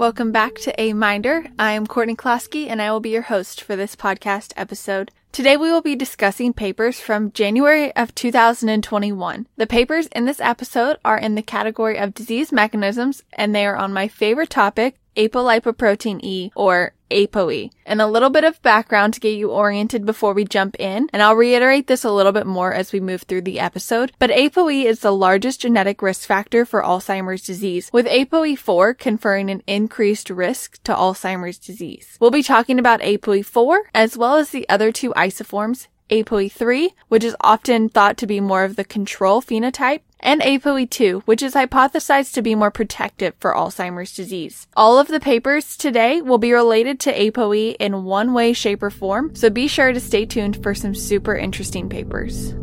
Welcome back to A Minder. I am Courtney Klosky and I will be your host for this podcast episode. Today we will be discussing papers from January of 2021. The papers in this episode are in the category of disease mechanisms and they are on my favorite topic, apolipoprotein E or ApoE. And a little bit of background to get you oriented before we jump in, and I'll reiterate this a little bit more as we move through the episode, but ApoE is the largest genetic risk factor for Alzheimer's disease, with ApoE4 conferring an increased risk to Alzheimer's disease. We'll be talking about ApoE4 as well as the other two isoforms, ApoE3, which is often thought to be more of the control phenotype, and ApoE2, which is hypothesized to be more protective for Alzheimer's disease. All of the papers today will be related to ApoE in one way, shape, or form, so be sure to stay tuned for some super interesting papers.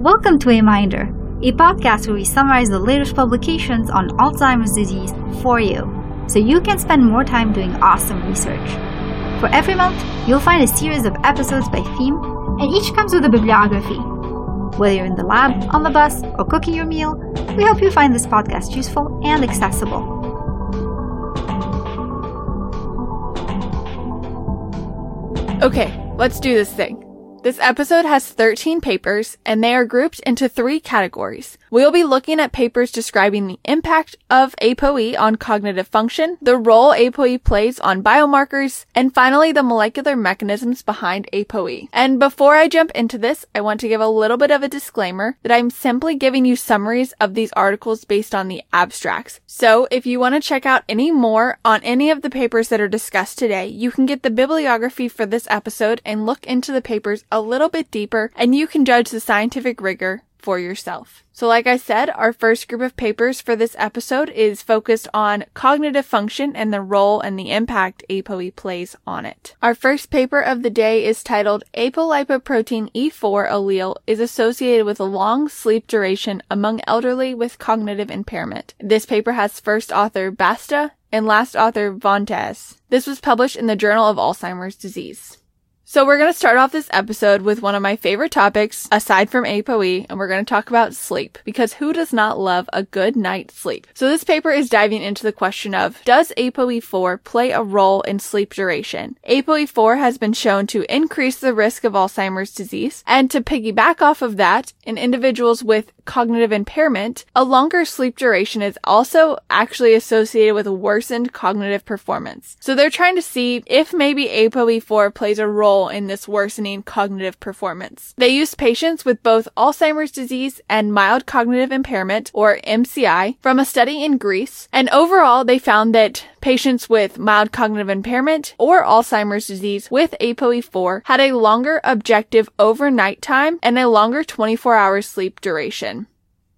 Welcome to A Minder, a podcast where we summarize the latest publications on Alzheimer's disease for you, so you can spend more time doing awesome research. For every month, you'll find a series of episodes by theme, and each comes with a bibliography whether you're in the lab, on the bus, or cooking your meal, we hope you find this podcast useful and accessible. Okay, let's do this thing. This episode has 13 papers, and they are grouped into three categories. We'll be looking at papers describing the impact of ApoE on cognitive function, the role ApoE plays on biomarkers, and finally the molecular mechanisms behind ApoE. And before I jump into this, I want to give a little bit of a disclaimer that I'm simply giving you summaries of these articles based on the abstracts. So if you want to check out any more on any of the papers that are discussed today, you can get the bibliography for this episode and look into the papers a little bit deeper and you can judge the scientific rigor for yourself. So like I said, our first group of papers for this episode is focused on cognitive function and the role and the impact ApoE plays on it. Our first paper of the day is titled Apolipoprotein E4 allele is associated with a long sleep duration among elderly with cognitive impairment. This paper has first author Basta and last author Vgontzas. This was published in the Journal of Alzheimer's Disease. So we're going to start off this episode with one of my favorite topics aside from ApoE, and we're going to talk about sleep because who does not love a good night's sleep? So this paper is diving into the question of does ApoE4 play a role in sleep duration? ApoE4 has been shown to increase the risk of Alzheimer's disease, and to piggyback off of that, in individuals with cognitive impairment, a longer sleep duration is also actually associated with worsened cognitive performance. So they're trying to see if maybe ApoE4 plays a role in this worsening cognitive performance. They used patients with both Alzheimer's disease and mild cognitive impairment, or MCI, from a study in Greece, and overall they found that patients with mild cognitive impairment or Alzheimer's disease with ApoE4 had a longer objective overnight time and a longer 24 hour sleep duration.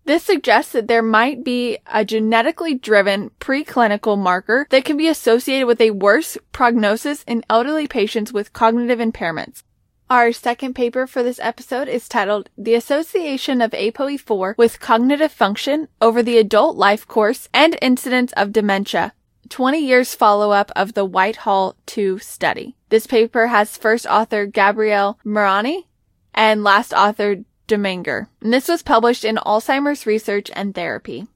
This suggests that there might be a genetically driven preclinical marker that can be associated with a worse prognosis in elderly patients with cognitive impairments. Our second paper for this episode is titled The Association of ApoE4 with Cognitive Function over the Adult Life Course and Incidence of Dementia 20 years follow up of the Whitehall 2 study. This paper has first author Gabrielle Mirani and last author And this was published in Alzheimer's Research and Therapy.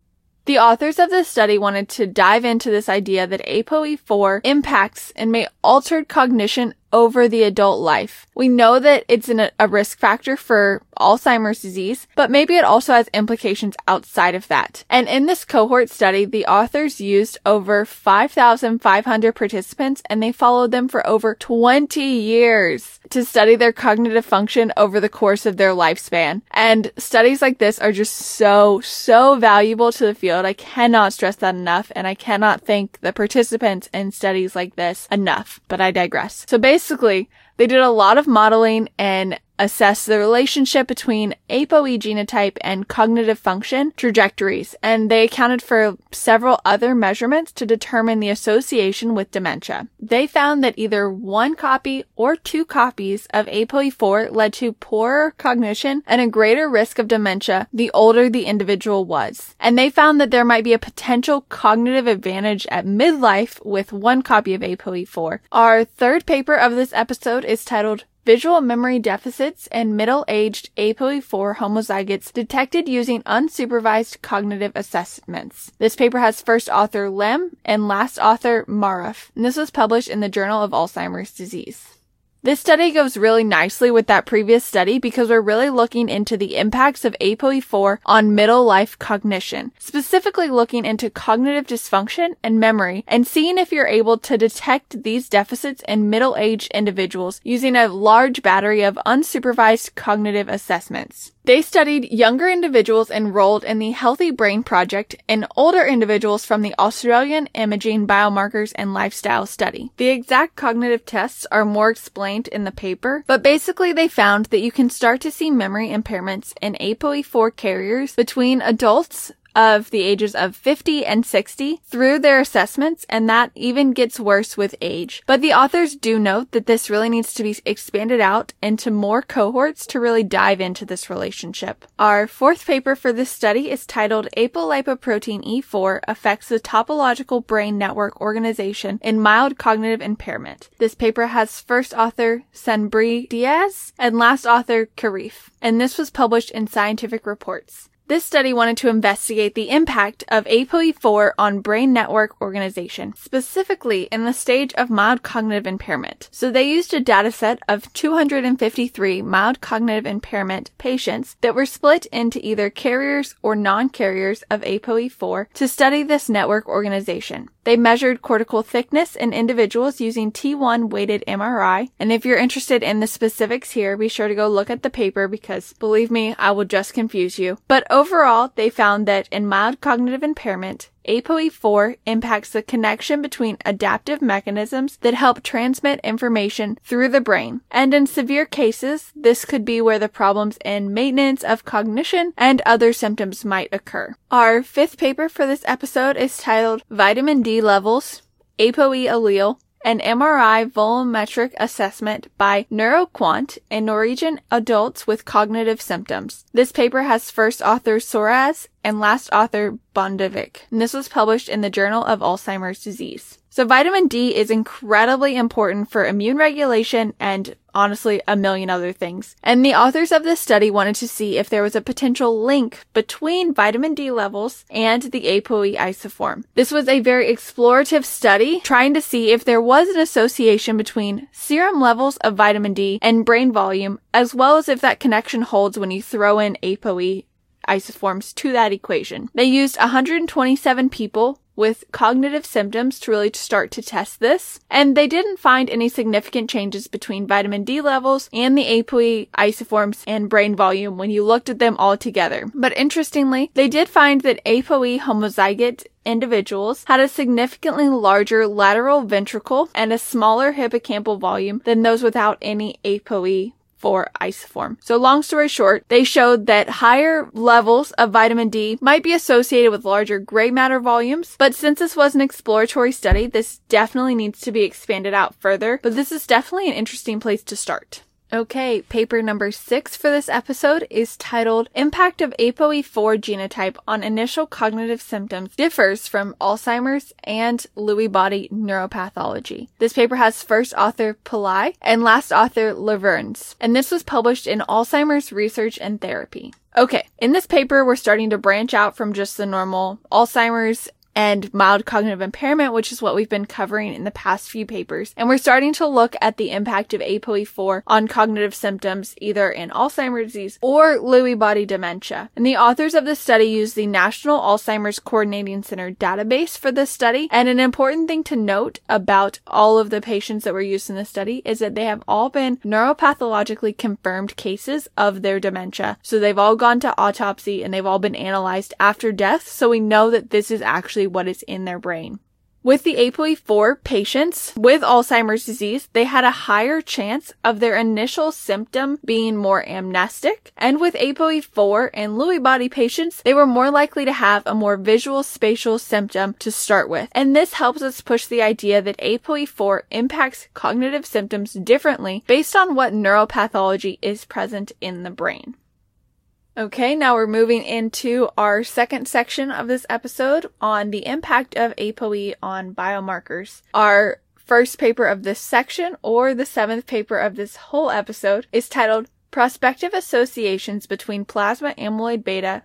The authors of this study wanted to dive into this idea that ApoE4 impacts and may alter cognition over the adult life. We know that it's an, a risk factor for Alzheimer's disease, but maybe it also has implications outside of that. And in this cohort study, the authors used over 5,500 participants and they followed them for over 20 years to study their cognitive function over the course of their lifespan. And studies like this are just so, so valuable to the field. I cannot stress that enough and I cannot thank the participants in studies like this enough, but I digress. So basically, they did a lot of modeling and assess the relationship between ApoE genotype and cognitive function trajectories, and they accounted for several other measurements to determine the association with dementia. They found that either one copy or two copies of ApoE4 led to poorer cognition and a greater risk of dementia the older the individual was. And they found that there might be a potential cognitive advantage at midlife with one copy of ApoE4. Our third paper of this episode is titled visual memory deficits in middle-aged APOE4 homozygotes detected using unsupervised cognitive assessments. This paper has first author Lim and last author Maruff, and this was published in the Journal of Alzheimer's Disease. This study goes really nicely with that previous study because we're really looking into the impacts of APOE4 on middle life cognition, specifically looking into cognitive dysfunction and memory and seeing if you're able to detect these deficits in middle-aged individuals using a large battery of unsupervised cognitive assessments. They studied younger individuals enrolled in the Healthy Brain Project and older individuals from the Australian Imaging Biomarkers and Lifestyle Study. The exact cognitive tests are more explained in the paper, but basically they found that you can start to see memory impairments in APOE4 carriers between adults of the ages of 50 and 60 through their assessments, and that even gets worse with age. But the authors do note that this really needs to be expanded out into more cohorts to really dive into this relationship. Our fourth paper for this study is titled Apolipoprotein E4 Affects the Topological Brain Network Organization in Mild Cognitive Impairment. This paper has first author Sanbri Diaz and last author Karif, and this was published in Scientific Reports. This study wanted to investigate the impact of APOE4 on brain network organization, specifically in the stage of mild cognitive impairment. So they used a dataset of 253 mild cognitive impairment patients that were split into either carriers or non-carriers of APOE4 to study this network organization. They measured cortical thickness in individuals using T1 weighted MRI. And if you're interested in the specifics here, be sure to go look at the paper because believe me, I will just confuse you. But overall, they found that in mild cognitive impairment, APOE4 impacts the connection between adaptive mechanisms that help transmit information through the brain. And in severe cases, this could be where the problems in maintenance of cognition and other symptoms might occur. Our fifth paper for this episode is titled Vitamin D Levels, APOE Allele, an MRI volumetric assessment by NeuroQuant in Norwegian adults with cognitive symptoms. This paper has first author Soares and last author Bondevik. And this was published in the Journal of Alzheimer's Disease. So vitamin D is incredibly important for immune regulation and honestly a million other things. And the authors of this study wanted to see if there was a potential link between vitamin D levels and the ApoE isoform. This was a very explorative study trying to see if there was an association between serum levels of vitamin D and brain volume, as well as if that connection holds when you throw in ApoE isoforms to that equation. They used 127 people with cognitive symptoms to really start to test this. And they didn't find any significant changes between vitamin D levels and the ApoE isoforms and brain volume when you looked at them all together. But interestingly, they did find that ApoE homozygote individuals had a significantly larger lateral ventricle and a smaller hippocampal volume than those without any ApoE for isoform. So long story short, they showed that higher levels of vitamin D might be associated with larger gray matter volumes, but since this was an exploratory study, this definitely needs to be expanded out further, but this is definitely an interesting place to start. Okay, paper number six for this episode is titled Impact of ApoE4 Genotype on Initial Cognitive Symptoms Differs from Alzheimer's and Lewy Body Neuropathology. This paper has first author Pillai and last author Leverenz, and this was published in Alzheimer's Research and Therapy. Okay, in this paper, we're starting to branch out from just the normal Alzheimer's and mild cognitive impairment, which is what we've been covering in the past few papers. And we're starting to look at the impact of ApoE4 on cognitive symptoms either in Alzheimer's disease or Lewy body dementia. And the authors of this study used the National Alzheimer's Coordinating Center database for this study. And an important thing to note about all of the patients that were used in this study is that they have all been neuropathologically confirmed cases of their dementia. So they've all gone to autopsy and they've all been analyzed after death. So we know that this is actually what is in their brain. With the APOE4 patients with Alzheimer's disease, they had a higher chance of their initial symptom being more amnestic. And with APOE4 and Lewy body patients, they were more likely to have a more visual spatial symptom to start with. And this helps us push the idea that APOE4 impacts cognitive symptoms differently based on what neuropathology is present in the brain. Okay, now we're moving into our second section of this episode on the impact of ApoE on biomarkers. Our first paper of this section, or the seventh paper of this whole episode, is titled Prospective Associations Between Plasma Amyloid Beta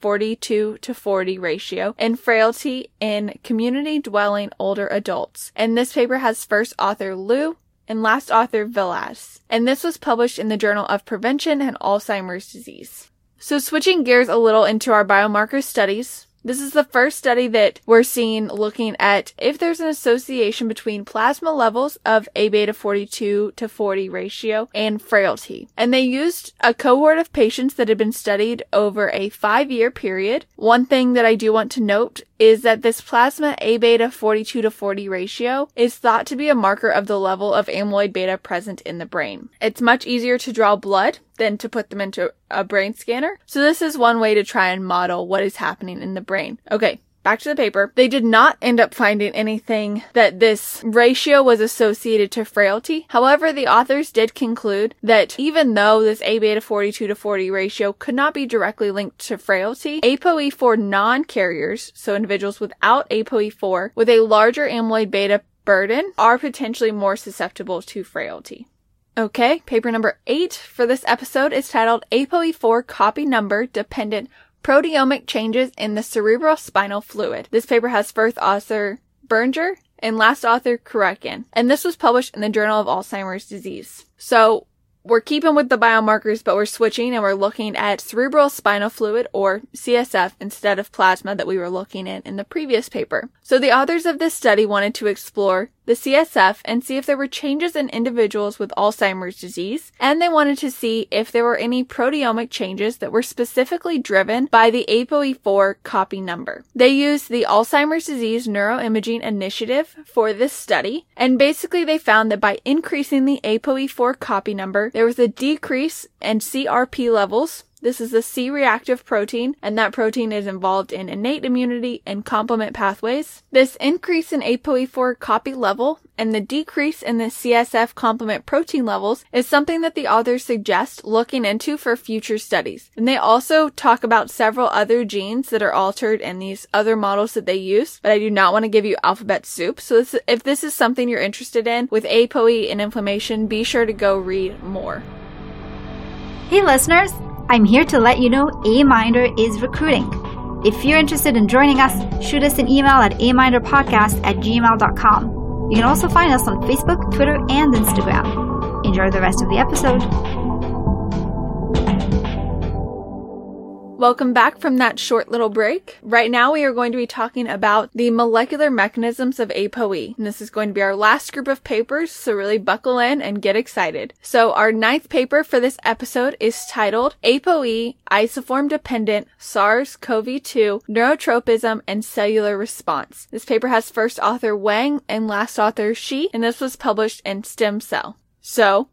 42 to 40 ratio and frailty in community dwelling older adults. And this paper has first author Liu and last author Vellas. And this was published in the Journal of Prevention and Alzheimer's Disease. So switching gears a little into our biomarker studies, this is the first study that we're seeing looking at if there's an association between plasma levels of A beta 42 to 40 ratio and frailty. And they used a cohort of patients that had been studied over a five year period. One thing that I do want to note is that this plasma A beta 42 to 40 ratio is thought to be a marker of the level of amyloid beta present in the brain. It's much easier to draw blood than to put them into a brain scanner. So this is one way to try and model what is happening in the brain. Okay, back to the paper, they did not end up finding anything that this ratio was associated to frailty. However, the authors did conclude that even though this A beta 42 to 40 ratio could not be directly linked to frailty, ApoE4 non-carriers, so individuals without ApoE4 with a larger amyloid beta burden are potentially more susceptible to frailty. Okay, paper number eight for this episode is titled ApoE4 copy number dependent Proteomic Changes in the Cerebral Spinal Fluid. This paper has first author Berger and last author Kurakin, and this was published in the Journal of Alzheimer's Disease. So, we're keeping with the biomarkers, but we're switching and we're looking at cerebral spinal fluid or CSF instead of plasma that we were looking at in the previous paper. So the authors of this study wanted to explore the CSF and see if there were changes in individuals with Alzheimer's disease, and they wanted to see if there were any proteomic changes that were specifically driven by the ApoE4 copy number. They used the Alzheimer's Disease Neuroimaging Initiative for this study, and basically they found that by increasing the ApoE4 copy number, there was a decrease in CRP levels this is a C-reactive protein, and that protein is involved in innate immunity and complement pathways. This increase in ApoE4 copy level and the decrease in the CSF complement protein levels is something that the authors suggest looking into for future studies. And they also talk about several other genes that are altered in these other models that they use, but I do not want to give you alphabet soup. So this, if this is something you're interested in with ApoE and inflammation, be sure to go read more. Hey listeners! I'm here to let you know Aminder is recruiting. If you're interested in joining us, shoot us an email at aminderpodcast at gmail.com. You can also find us on Facebook, Twitter, and Instagram. Enjoy the rest of the episode. Welcome back from that short little break. Right now we are going to be talking about the molecular mechanisms of ApoE. And this is going to be our last group of papers, so really buckle in and get excited. So our ninth paper for this episode is titled ApoE Isoform Dependent SARS-CoV-2 Neurotropism and Cellular Response. This paper has first author Wang and last author Shi, and this was published in Stem Cell. So,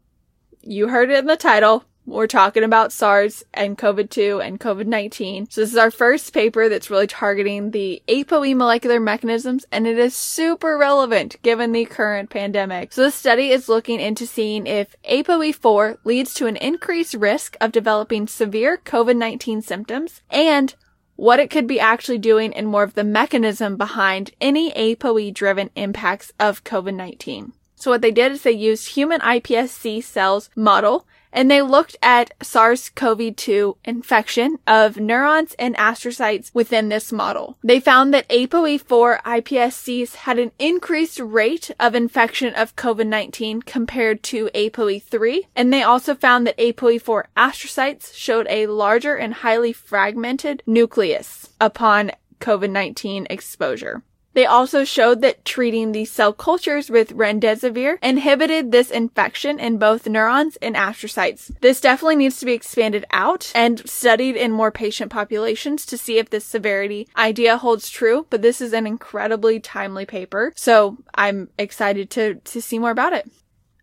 you heard it in the title. We're talking about SARS and COVID-2 and COVID-19. So this is our first paper that's really targeting the ApoE molecular mechanisms and it is super relevant given the current pandemic. So this study is looking into seeing if ApoE4 leads to an increased risk of developing severe COVID-19 symptoms and what it could be actually doing and more of the mechanism behind any ApoE driven impacts of COVID-19. So what they did is they used human iPSC cells model and they looked at SARS-CoV-2 infection of neurons and astrocytes within this model. They found that ApoE4 iPSCs had an increased rate of infection of COVID-19 compared to ApoE3, and they also found that ApoE4 astrocytes showed a larger and highly fragmented nucleus upon COVID-19 exposure. They also showed that treating these cell cultures with remdesivir inhibited this infection in both neurons and astrocytes. This definitely needs to be expanded out and studied in more patient populations to see if this severity idea holds true, but this is an incredibly timely paper, so I'm excited to, to see more about it.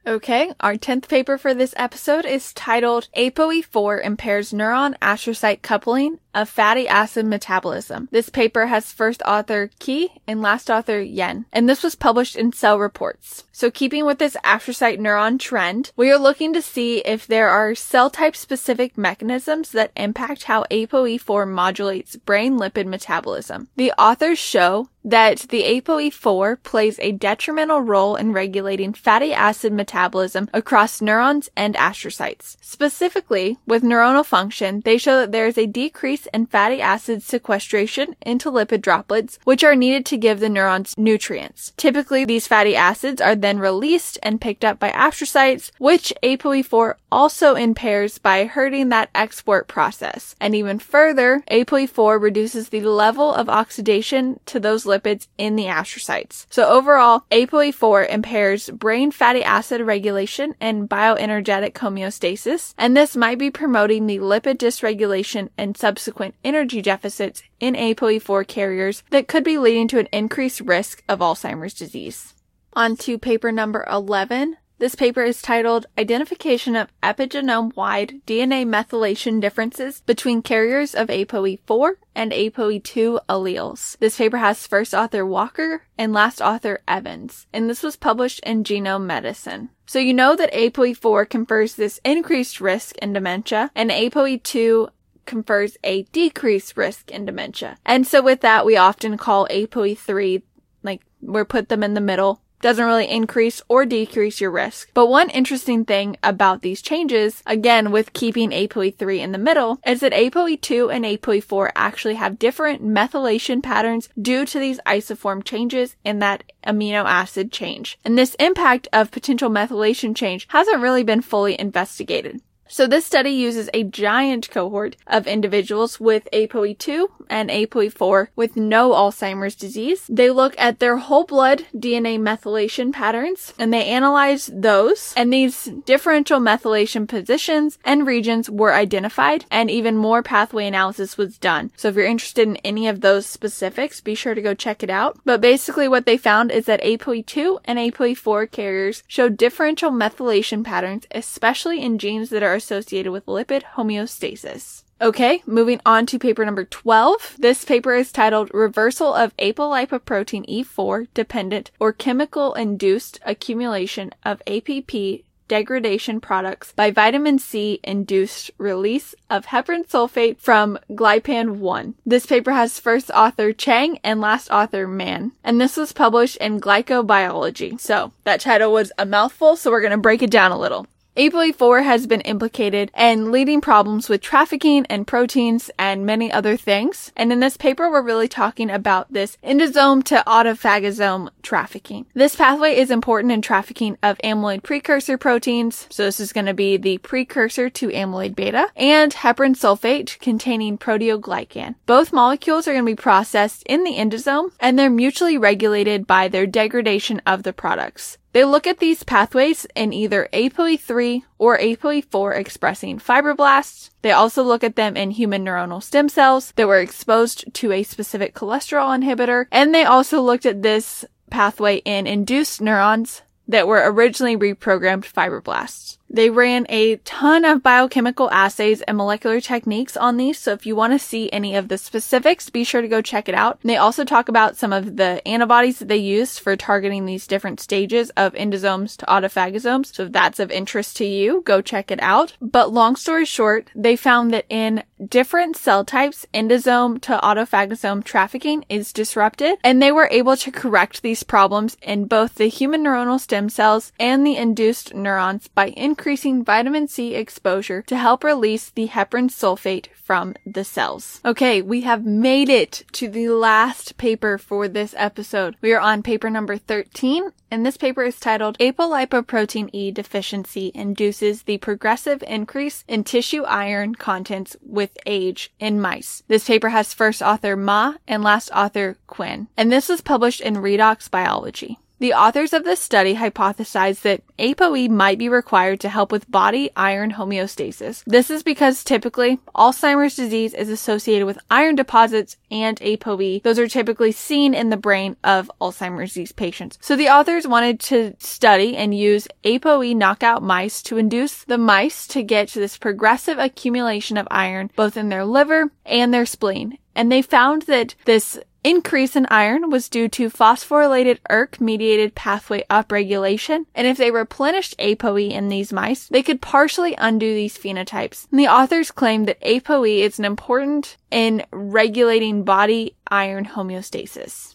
Okay, our 10th paper for this episode is titled ApoE4 impairs neuron astrocyte coupling of fatty acid metabolism. This paper has first author Qi and last author Yin, and this was published in Cell Reports. So keeping with this astrocyte neuron trend, we are looking to see if there are cell type specific mechanisms that impact how ApoE4 modulates brain lipid metabolism. The authors show that the ApoE4 plays a detrimental role in regulating fatty acid metabolism across neurons and astrocytes. Specifically, with neuronal function, they show that there is a decrease in fatty acid sequestration into lipid droplets, which are needed to give the neurons nutrients. Typically, these fatty acids are then released and picked up by astrocytes, which ApoE4 also impairs by hurting that export process. And even further, ApoE4 reduces the level of oxidation to those lipids in the astrocytes. So overall, ApoE4 impairs brain fatty acid regulation and bioenergetic homeostasis, and this might be promoting the lipid dysregulation and subsequent energy deficits in ApoE4 carriers that could be leading to an increased risk of Alzheimer's disease. On to paper number 11, this paper is titled Identification of Epigenome-Wide DNA Methylation Differences Between Carriers of ApoE4 and ApoE2 Alleles. This paper has first author Walker and last author Evans, and this was published in Genome Medicine. So you know that ApoE4 confers this increased risk in dementia, and ApoE2 confers a decreased risk in dementia. And so with that, we often call ApoE3, like, we're put them in the middle doesn't really increase or decrease your risk. But one interesting thing about these changes, again with keeping ApoE3 in the middle, is that ApoE2 and ApoE4 actually have different methylation patterns due to these isoform changes in that amino acid change. And this impact of potential methylation change hasn't really been fully investigated. So this study uses a giant cohort of individuals with ApoE2 and ApoE4 with no Alzheimer's disease. They look at their whole blood DNA methylation patterns and they analyze those and these differential methylation positions and regions were identified and even more pathway analysis was done. So if you're interested in any of those specifics, be sure to go check it out. But basically what they found is that ApoE2 and ApoE4 carriers show differential methylation patterns, especially in genes that are associated with lipid homeostasis. Okay, moving on to paper number 12. This paper is titled Reversal of Apolipoprotein E4 Dependent or Chemical Induced Accumulation of APP degradation products by vitamin C induced release of heparan sulfate from glypican 1. This paper has first author Chang and last author Mann, and this was published in Glycobiology. So that title was a mouthful, so we're going to break it down a little. ApoE4 has been implicated in leading problems with trafficking and proteins and many other things. And in this paper, we're really talking about this endosome to autophagosome trafficking. This pathway is important in trafficking of amyloid precursor proteins. So this is going to be the precursor to amyloid beta and heparan sulfate containing proteoglycan. Both molecules are going to be processed in the endosome and they're mutually regulated by their degradation of the products. They look at these pathways in either ApoE3 or ApoE4 expressing fibroblasts. They also look at them in human neuronal stem cells that were exposed to a specific cholesterol inhibitor. And they also looked at this pathway in induced neurons that were originally reprogrammed fibroblasts. They ran a ton of biochemical assays and molecular techniques on these, so if you want to see any of the specifics, be sure to go check it out. And they also talk about some of the antibodies that they used for targeting these different stages of endosomes to autophagosomes. So if that's of interest to you, go check it out. But long story short, they found that in different cell types, endosome to autophagosome trafficking is disrupted, and they were able to correct these problems in both the human neuronal stem cells and the induced neurons by increasing increasing vitamin C exposure to help release the heparan sulfate from the cells. Okay, we have made it to the last paper for this episode. We are on paper number 13, and this paper is titled Apolipoprotein E deficiency induces the progressive increase in tissue iron contents with age in mice. This paper has first author Ma and last author Quinn, and this was published in Redox Biology. The authors of this study hypothesized that ApoE might be required to help with body iron homeostasis. This is because typically Alzheimer's disease is associated with iron deposits and ApoE. Those are typically seen in the brain of Alzheimer's disease patients. So the authors wanted to study and use ApoE knockout mice to induce the mice to get this progressive accumulation of iron both in their liver and their spleen. And they found that this increase in iron was due to phosphorylated ERK mediated pathway upregulation. And if they replenished ApoE in these mice, they could partially undo these phenotypes. And the authors claim that ApoE is an important in regulating body iron homeostasis.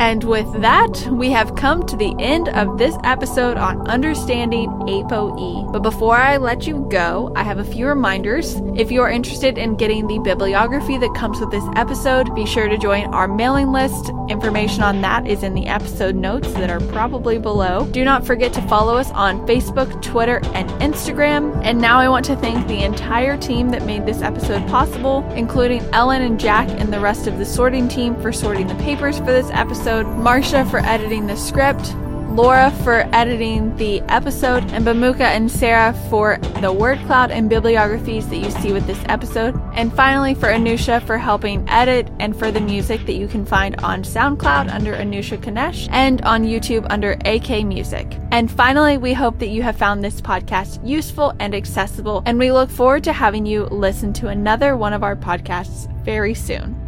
And with that, we have come to the end of this episode on understanding APOE. But before I let you go, I have a few reminders. If you are interested in getting the bibliography that comes with this episode, be sure to join our mailing list. Information on that is in the episode notes that are probably below. Do not forget to follow us on Facebook, Twitter, and Instagram. And now I want to thank the entire team that made this episode possible, including Ellen and Jack and the rest of the sorting team for sorting the papers for this episode, Marcia for editing the script, Laura for editing the episode, and Bamuka and Sarah for the word cloud and bibliographies that you see with this episode. And finally, for Anusha for helping edit and for the music that you can find on SoundCloud under Anusha Kanesh and on YouTube under AK Music. And finally, we hope that you have found this podcast useful and accessible, and we look forward to having you listen to another one of our podcasts very soon.